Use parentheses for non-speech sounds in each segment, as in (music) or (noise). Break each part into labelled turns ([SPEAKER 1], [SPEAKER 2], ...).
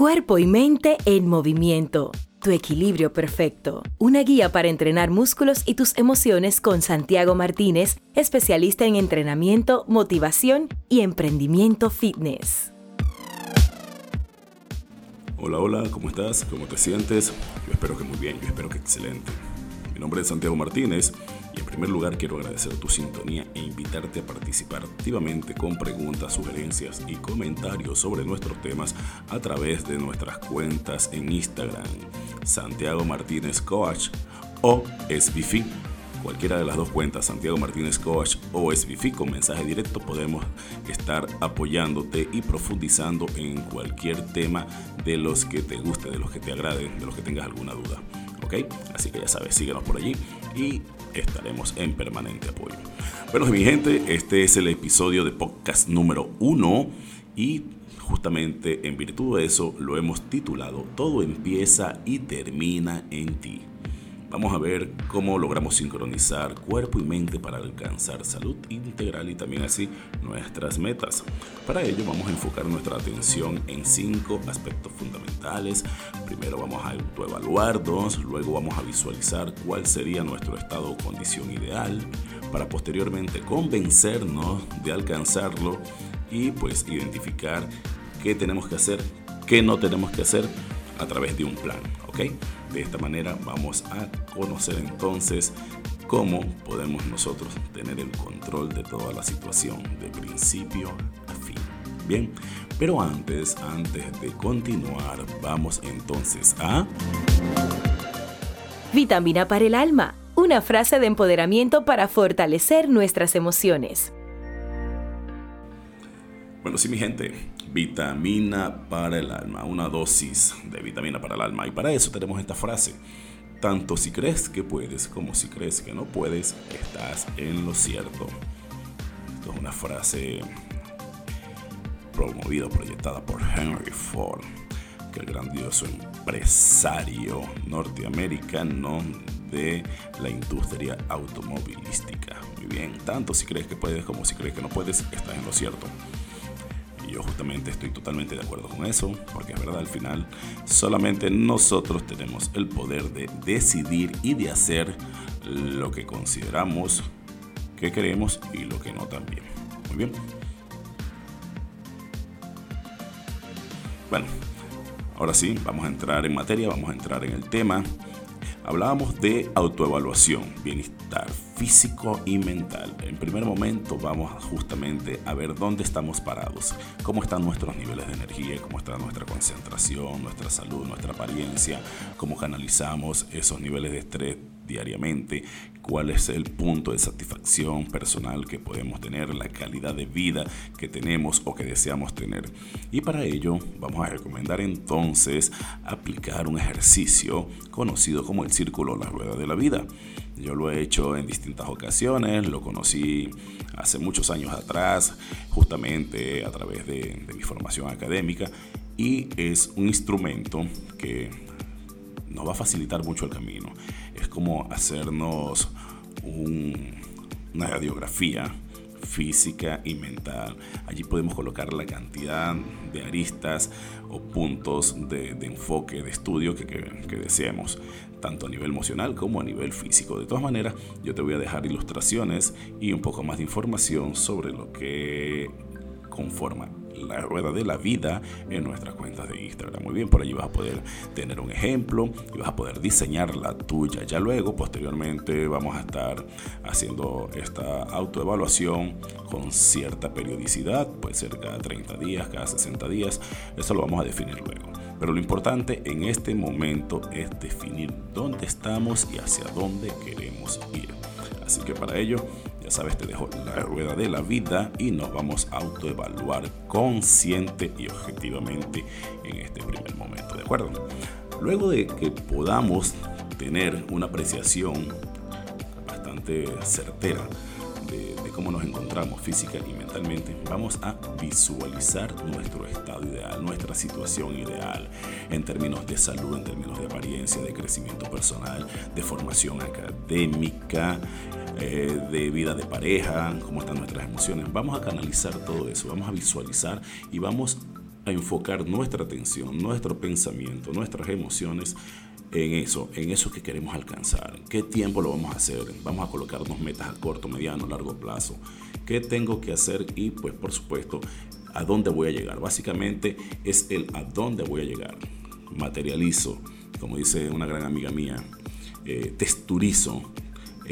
[SPEAKER 1] Cuerpo y mente en movimiento. Tu equilibrio perfecto. Una guía para entrenar músculos y tus emociones con Santiago Martínez, especialista en entrenamiento, motivación y emprendimiento fitness.
[SPEAKER 2] Hola, hola, ¿cómo estás? ¿Cómo te sientes? Yo espero que muy bien, yo espero que excelente. Mi nombre es Santiago Martínez en primer lugar quiero agradecer tu sintonía e invitarte a participar activamente con preguntas, sugerencias y comentarios sobre nuestros temas a través de nuestras cuentas en Instagram, Santiago Martínez Coach o SBFI. Cualquiera de las dos cuentas, Santiago Martínez Coach o SBFI, con mensaje directo podemos estar apoyándote y profundizando en cualquier tema de los que te guste, de los que te agraden, de los que tengas alguna duda. Así que ya sabes, síguenos por allí y estaremos en permanente apoyo. Bueno, mi gente, este es el episodio de podcast número uno y justamente en virtud de eso lo hemos titulado Todo empieza y termina en ti. Vamos a ver cómo logramos sincronizar cuerpo y mente para alcanzar salud integral y también así nuestras metas. Para ello vamos a enfocar nuestra atención en cinco aspectos fundamentales. Primero vamos a autoevaluarnos, luego vamos a visualizar cuál sería nuestro estado o condición ideal para posteriormente convencernos de alcanzarlo y pues identificar qué tenemos que hacer, qué no tenemos que hacer a través de un plan, ¿ok? De esta manera vamos a conocer entonces cómo podemos nosotros tener el control de toda la situación de principio a fin. Bien, pero antes, antes de continuar, vamos entonces a...
[SPEAKER 1] Vitamina para el alma, una frase de empoderamiento para fortalecer nuestras emociones.
[SPEAKER 2] Bueno, sí, mi gente, vitamina para el alma, una dosis de vitamina para el alma. Y para eso tenemos esta frase. Tanto si crees que puedes como si crees que no puedes, estás en lo cierto. Esto es una frase promovida, proyectada por Henry Ford, que el grandioso empresario norteamericano de la industria automovilística. Muy bien, tanto si crees que puedes como si crees que no puedes, estás en lo cierto yo justamente estoy totalmente de acuerdo con eso, porque es verdad, al final solamente nosotros tenemos el poder de decidir y de hacer lo que consideramos que queremos y lo que no también. Muy bien. Bueno, ahora sí, vamos a entrar en materia, vamos a entrar en el tema. Hablábamos de autoevaluación, bienestar físico y mental. En primer momento vamos justamente a ver dónde estamos parados, cómo están nuestros niveles de energía, cómo está nuestra concentración, nuestra salud, nuestra apariencia, cómo canalizamos esos niveles de estrés diariamente, cuál es el punto de satisfacción personal que podemos tener, la calidad de vida que tenemos o que deseamos tener. Y para ello vamos a recomendar entonces aplicar un ejercicio conocido como el círculo la rueda de la vida. Yo lo he hecho en distintas ocasiones, lo conocí hace muchos años atrás, justamente a través de, de mi formación académica, y es un instrumento que nos va a facilitar mucho el camino. Es como hacernos una radiografía física y mental. Allí podemos colocar la cantidad de aristas o puntos de, enfoque, de estudio que, que, deseemos, tanto a nivel emocional como a nivel físico. De todas maneras, yo te voy a dejar ilustraciones y un poco más de información sobre lo que conforma la rueda de la vida en nuestras cuentas de Instagram. Muy bien, por allí vas a poder tener un ejemplo y vas a poder diseñar la tuya. Ya luego, posteriormente, vamos a estar haciendo esta autoevaluación con cierta periodicidad, puede ser cada 30 días, cada 60 días. Eso lo vamos a definir luego. Pero lo importante en este momento es definir dónde estamos y hacia dónde queremos ir. Así que para ello sabes, te dejo la rueda de la vida y nos vamos a autoevaluar consciente y objetivamente en este primer momento, ¿de acuerdo? Luego de que podamos tener una apreciación bastante certera de, de, cómo nos encontramos física y mentalmente, vamos a visualizar nuestro estado ideal, nuestra situación ideal en términos de salud, en términos de apariencia, de crecimiento personal, de formación académica, eh, de vida de pareja, cómo están nuestras emociones. Vamos a canalizar todo eso, vamos a visualizar y vamos a enfocar nuestra atención, nuestro pensamiento, nuestras emociones en eso, en eso que queremos alcanzar. ¿Qué tiempo lo vamos a hacer? Vamos a colocarnos metas a corto, mediano, largo plazo. ¿Qué tengo que hacer? Y pues por supuesto, ¿a dónde voy a llegar? Básicamente es el a dónde voy a llegar. Materializo, como dice una gran amiga mía, eh, texturizo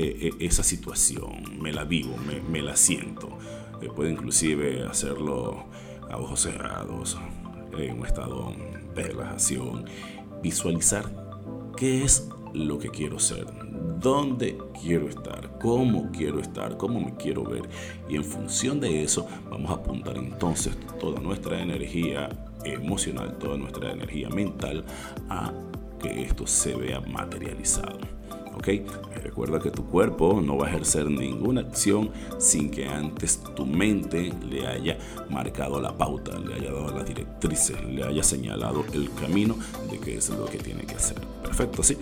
[SPEAKER 2] eh, eh, esa situación, me la vivo, me, la siento. puedo inclusive hacerlo a ojos cerrados, en un estado de relajación, visualizar qué es lo que quiero ser, dónde quiero estar, cómo quiero estar, cómo me quiero ver. Y en función de eso vamos a apuntar entonces toda nuestra energía emocional, toda nuestra energía mental a que esto se vea materializado. Recuerda que tu cuerpo no va a ejercer ninguna acción sin que antes tu mente le haya marcado la pauta, le haya dado las directrices, le haya señalado el camino de qué es lo que tiene que hacer. Perfecto, ¿sí?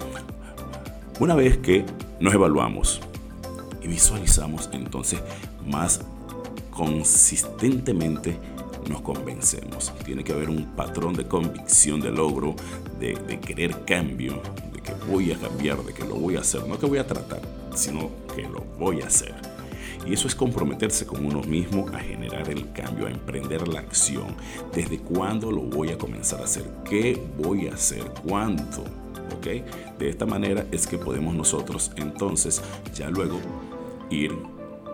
[SPEAKER 2] Una vez que nos evaluamos y visualizamos, entonces más consistentemente nos convencemos. Tiene que haber un patrón de convicción, de logro, de, de querer cambio, que voy a cambiar, de que lo voy a hacer, no que voy a tratar, sino que lo voy a hacer. Y eso es comprometerse con uno mismo a generar el cambio, a emprender la acción. ¿Desde cuándo lo voy a comenzar a hacer? ¿Qué voy a hacer? ¿Cuánto? ¿Ok? De esta manera es que podemos nosotros entonces ya luego ir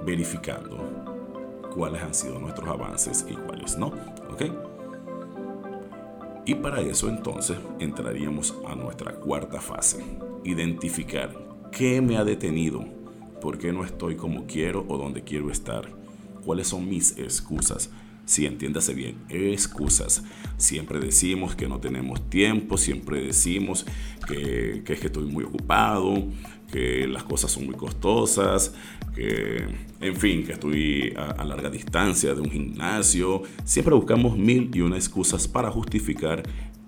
[SPEAKER 2] verificando cuáles han sido nuestros avances y cuáles no. ¿Ok? Y para eso entonces entraríamos a nuestra cuarta fase, identificar qué me ha detenido, por qué no estoy como quiero o donde quiero estar, cuáles son mis excusas. Si entiéndase bien, excusas. Siempre decimos que no tenemos tiempo, siempre decimos que, que es que estoy muy ocupado, que las cosas son muy costosas, que, en fin, que estoy a, larga distancia de un gimnasio. Siempre buscamos mil y una excusas para justificar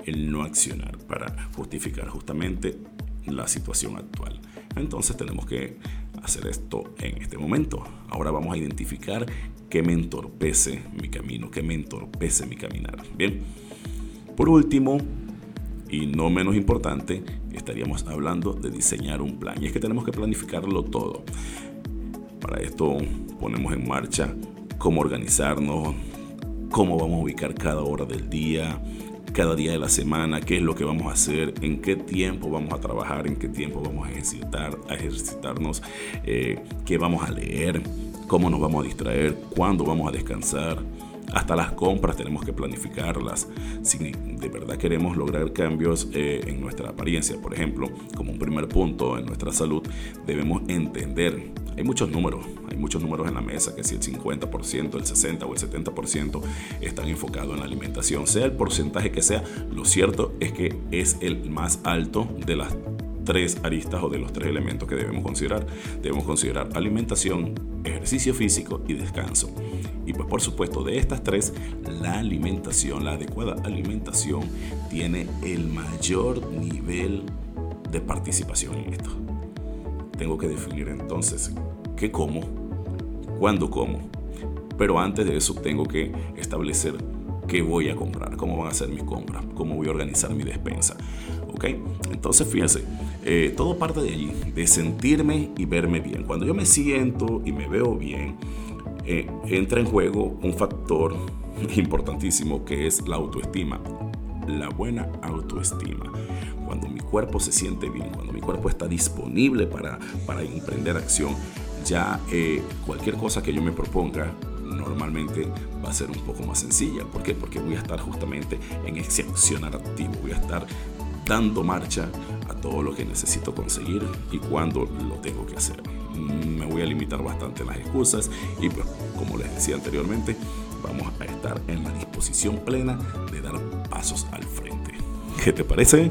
[SPEAKER 2] el no accionar, para justificar justamente la situación actual. Entonces tenemos que hacer esto en este momento. Ahora vamos a identificar qué me entorpece mi camino, qué me entorpece mi caminar. Bien. Por último, y no menos importante, estaríamos hablando de diseñar un plan. Y es que tenemos que planificarlo todo. Para esto ponemos en marcha cómo organizarnos, cómo vamos a ubicar cada hora del día, cada día de la semana, qué es lo que vamos a hacer, en qué tiempo vamos a trabajar, en qué tiempo vamos a ejercitar, a ejercitarnos, eh, qué vamos a leer, cómo nos vamos a distraer, cuándo vamos a descansar hasta las compras tenemos que planificarlas. Si de verdad queremos lograr cambios eh, en nuestra apariencia, por ejemplo, como un primer punto en nuestra salud, debemos entender. Hay muchos números, hay muchos números en la mesa, que si el 50%, el 60% o el 70% están enfocados en la alimentación, sea el porcentaje que sea, lo cierto es que es el más alto de las tres aristas o de los tres elementos que debemos considerar. Debemos considerar alimentación, ejercicio físico y descanso. Y pues por supuesto de estas tres, la alimentación, la adecuada alimentación, tiene el mayor nivel de participación en esto. Tengo que definir entonces qué como, cuándo como, pero antes de eso tengo que establecer qué voy a comprar, cómo van a ser mis compras, cómo voy a organizar mi despensa. ¿Ok? Entonces fíjense, eh, todo parte de allí, de sentirme y verme bien. Cuando yo me siento y me veo bien, eh, entra en juego un factor importantísimo que es la autoestima. La buena autoestima. Cuando mi cuerpo se siente bien, cuando mi cuerpo está disponible para, para emprender acción, ya eh, cualquier cosa que yo me proponga normalmente va a ser un poco más sencilla. ¿Por qué? Porque voy a estar justamente en ese accionar activo, voy a estar dando marcha a todo lo que necesito conseguir y cuando lo tengo que hacer. Me voy a limitar bastante en las excusas y pues, como les decía anteriormente, vamos a estar en la disposición plena de dar pasos al frente. ¿Qué te parece?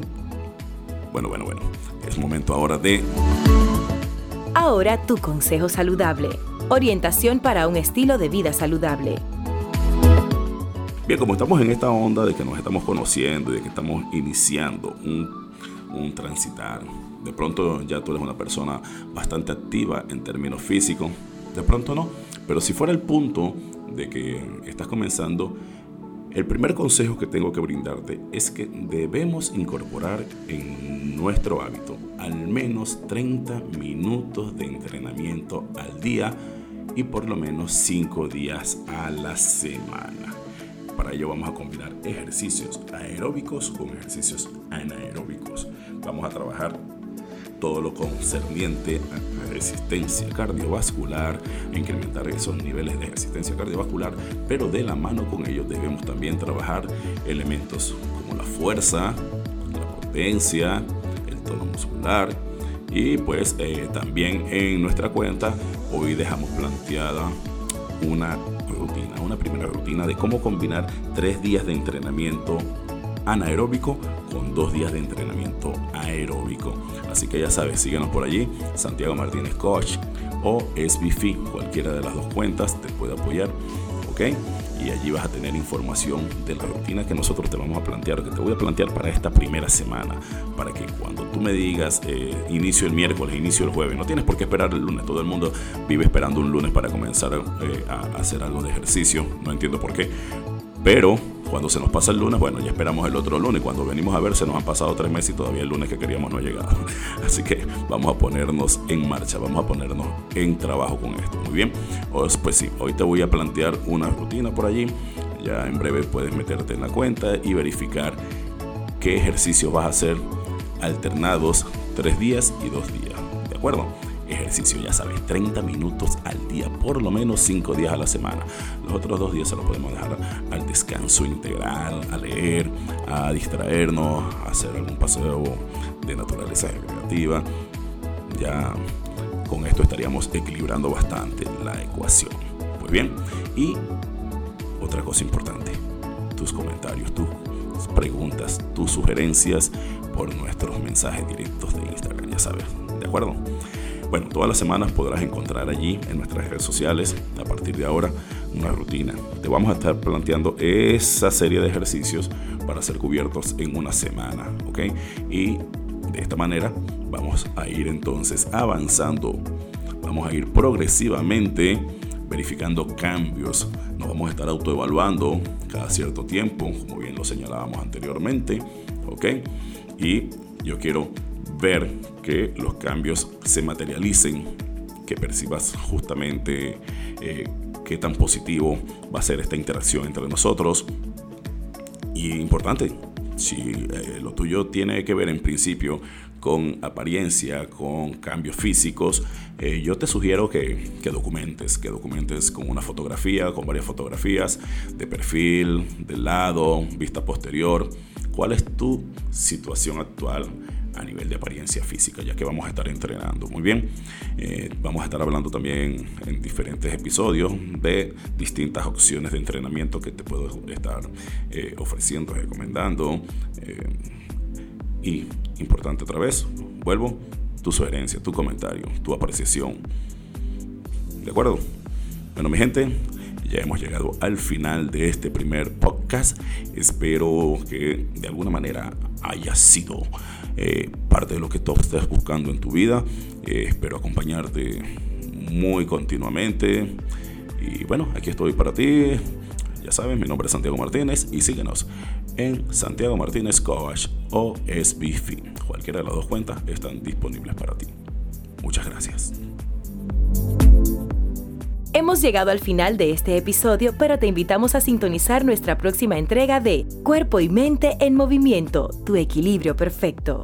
[SPEAKER 2] Bueno, bueno, bueno. Es momento ahora de...
[SPEAKER 1] Ahora tu consejo saludable. Orientación para un estilo de vida saludable.
[SPEAKER 2] Bien, como estamos en esta onda de que nos estamos conociendo y de que estamos iniciando un, un transitar, de pronto ya tú eres una persona bastante activa en términos físicos, de pronto no, pero si fuera el punto de que estás comenzando El primer consejo que tengo que brindarte es que debemos incorporar en nuestro hábito al menos 30 minutos de entrenamiento al día y por lo menos 5 días a la semana. Para ello vamos a combinar ejercicios aeróbicos con ejercicios anaeróbicos. Vamos a trabajar todo lo concerniente a resistencia cardiovascular, incrementar esos niveles de resistencia cardiovascular, pero de la mano con ello debemos también trabajar elementos como la fuerza, la potencia, el tono muscular y pues eh, también en nuestra cuenta hoy dejamos planteada una rutina, una primera rutina de cómo combinar tres días de entrenamiento anaeróbico con dos días de entrenamiento aeróbico. Así que ya sabes, síguenos por allí, Santiago Martínez Coach o SBFI, cualquiera de las dos cuentas te puede apoyar, ¿ok? Y allí vas a tener información de la rutina que nosotros te vamos a plantear, que te voy a plantear para esta primera semana, para que cuando tú me digas eh, inicio el miércoles, inicio el jueves, no tienes por qué esperar el lunes, todo el mundo vive esperando un lunes para comenzar eh, a hacer algo de ejercicio, no entiendo por qué, pero cuando se nos pasa el lunes, bueno, ya esperamos el otro lunes. Cuando venimos a ver, se nos han pasado tres meses y todavía el lunes que queríamos no ha llegado. (laughs) Así que vamos a ponernos en marcha, vamos a ponernos en trabajo con esto. Muy bien. Pues sí, hoy te voy a plantear una rutina por allí. Ya en breve puedes meterte en la cuenta y verificar qué ejercicios vas a hacer alternados tres días y dos días. ¿De acuerdo? Ejercicio, ya sabes, 30 minutos al día, por lo menos 5 días a la semana. Los otros dos días se los podemos dejar al descanso integral, a leer, a distraernos, a hacer algún paseo de naturaleza recreativa. Ya con esto estaríamos equilibrando bastante la ecuación. Muy bien. Y otra cosa importante, tus comentarios, tus preguntas, tus sugerencias por nuestros mensajes directos de Instagram, ya sabes. ¿De acuerdo? Bueno, todas las semanas podrás encontrar allí en nuestras redes sociales, a partir de ahora, una rutina. Te vamos a estar planteando esa serie de ejercicios para ser cubiertos en una semana, ¿ok? Y de esta manera vamos a ir entonces avanzando, vamos a ir progresivamente verificando cambios. Nos vamos a estar autoevaluando cada cierto tiempo, como bien lo señalábamos anteriormente, ¿ok? Y yo quiero ver que los cambios se materialicen, que percibas justamente eh, qué tan positivo va a ser esta interacción entre nosotros. Y importante, si eh, lo tuyo tiene que ver en principio con apariencia, con cambios físicos, eh, yo te sugiero que, que, documentes, que documentes con una fotografía, con varias fotografías de perfil, de lado, vista posterior, cuál es tu situación actual a nivel de apariencia física, ya que vamos a estar entrenando. Muy bien, eh, vamos a estar hablando también en diferentes episodios de distintas opciones de entrenamiento que te puedo estar eh, ofreciendo, recomendando. Eh, y importante otra vez, vuelvo, tu sugerencia, tu comentario, tu apreciación. ¿De acuerdo? Bueno, mi gente, ya hemos llegado al final de este primer podcast. Espero que de alguna manera haya sido eh, parte de lo que tú estés buscando en tu vida. Eh, espero acompañarte muy continuamente. Y bueno, aquí estoy para ti. Ya sabes, mi nombre es Santiago Martínez y síguenos en Santiago Martínez Coach o SBF. Cualquiera de las dos cuentas están disponibles para ti. Muchas gracias.
[SPEAKER 1] Hemos llegado al final de este episodio, pero te invitamos a sintonizar nuestra próxima entrega de Cuerpo y Mente en Movimiento, tu equilibrio perfecto.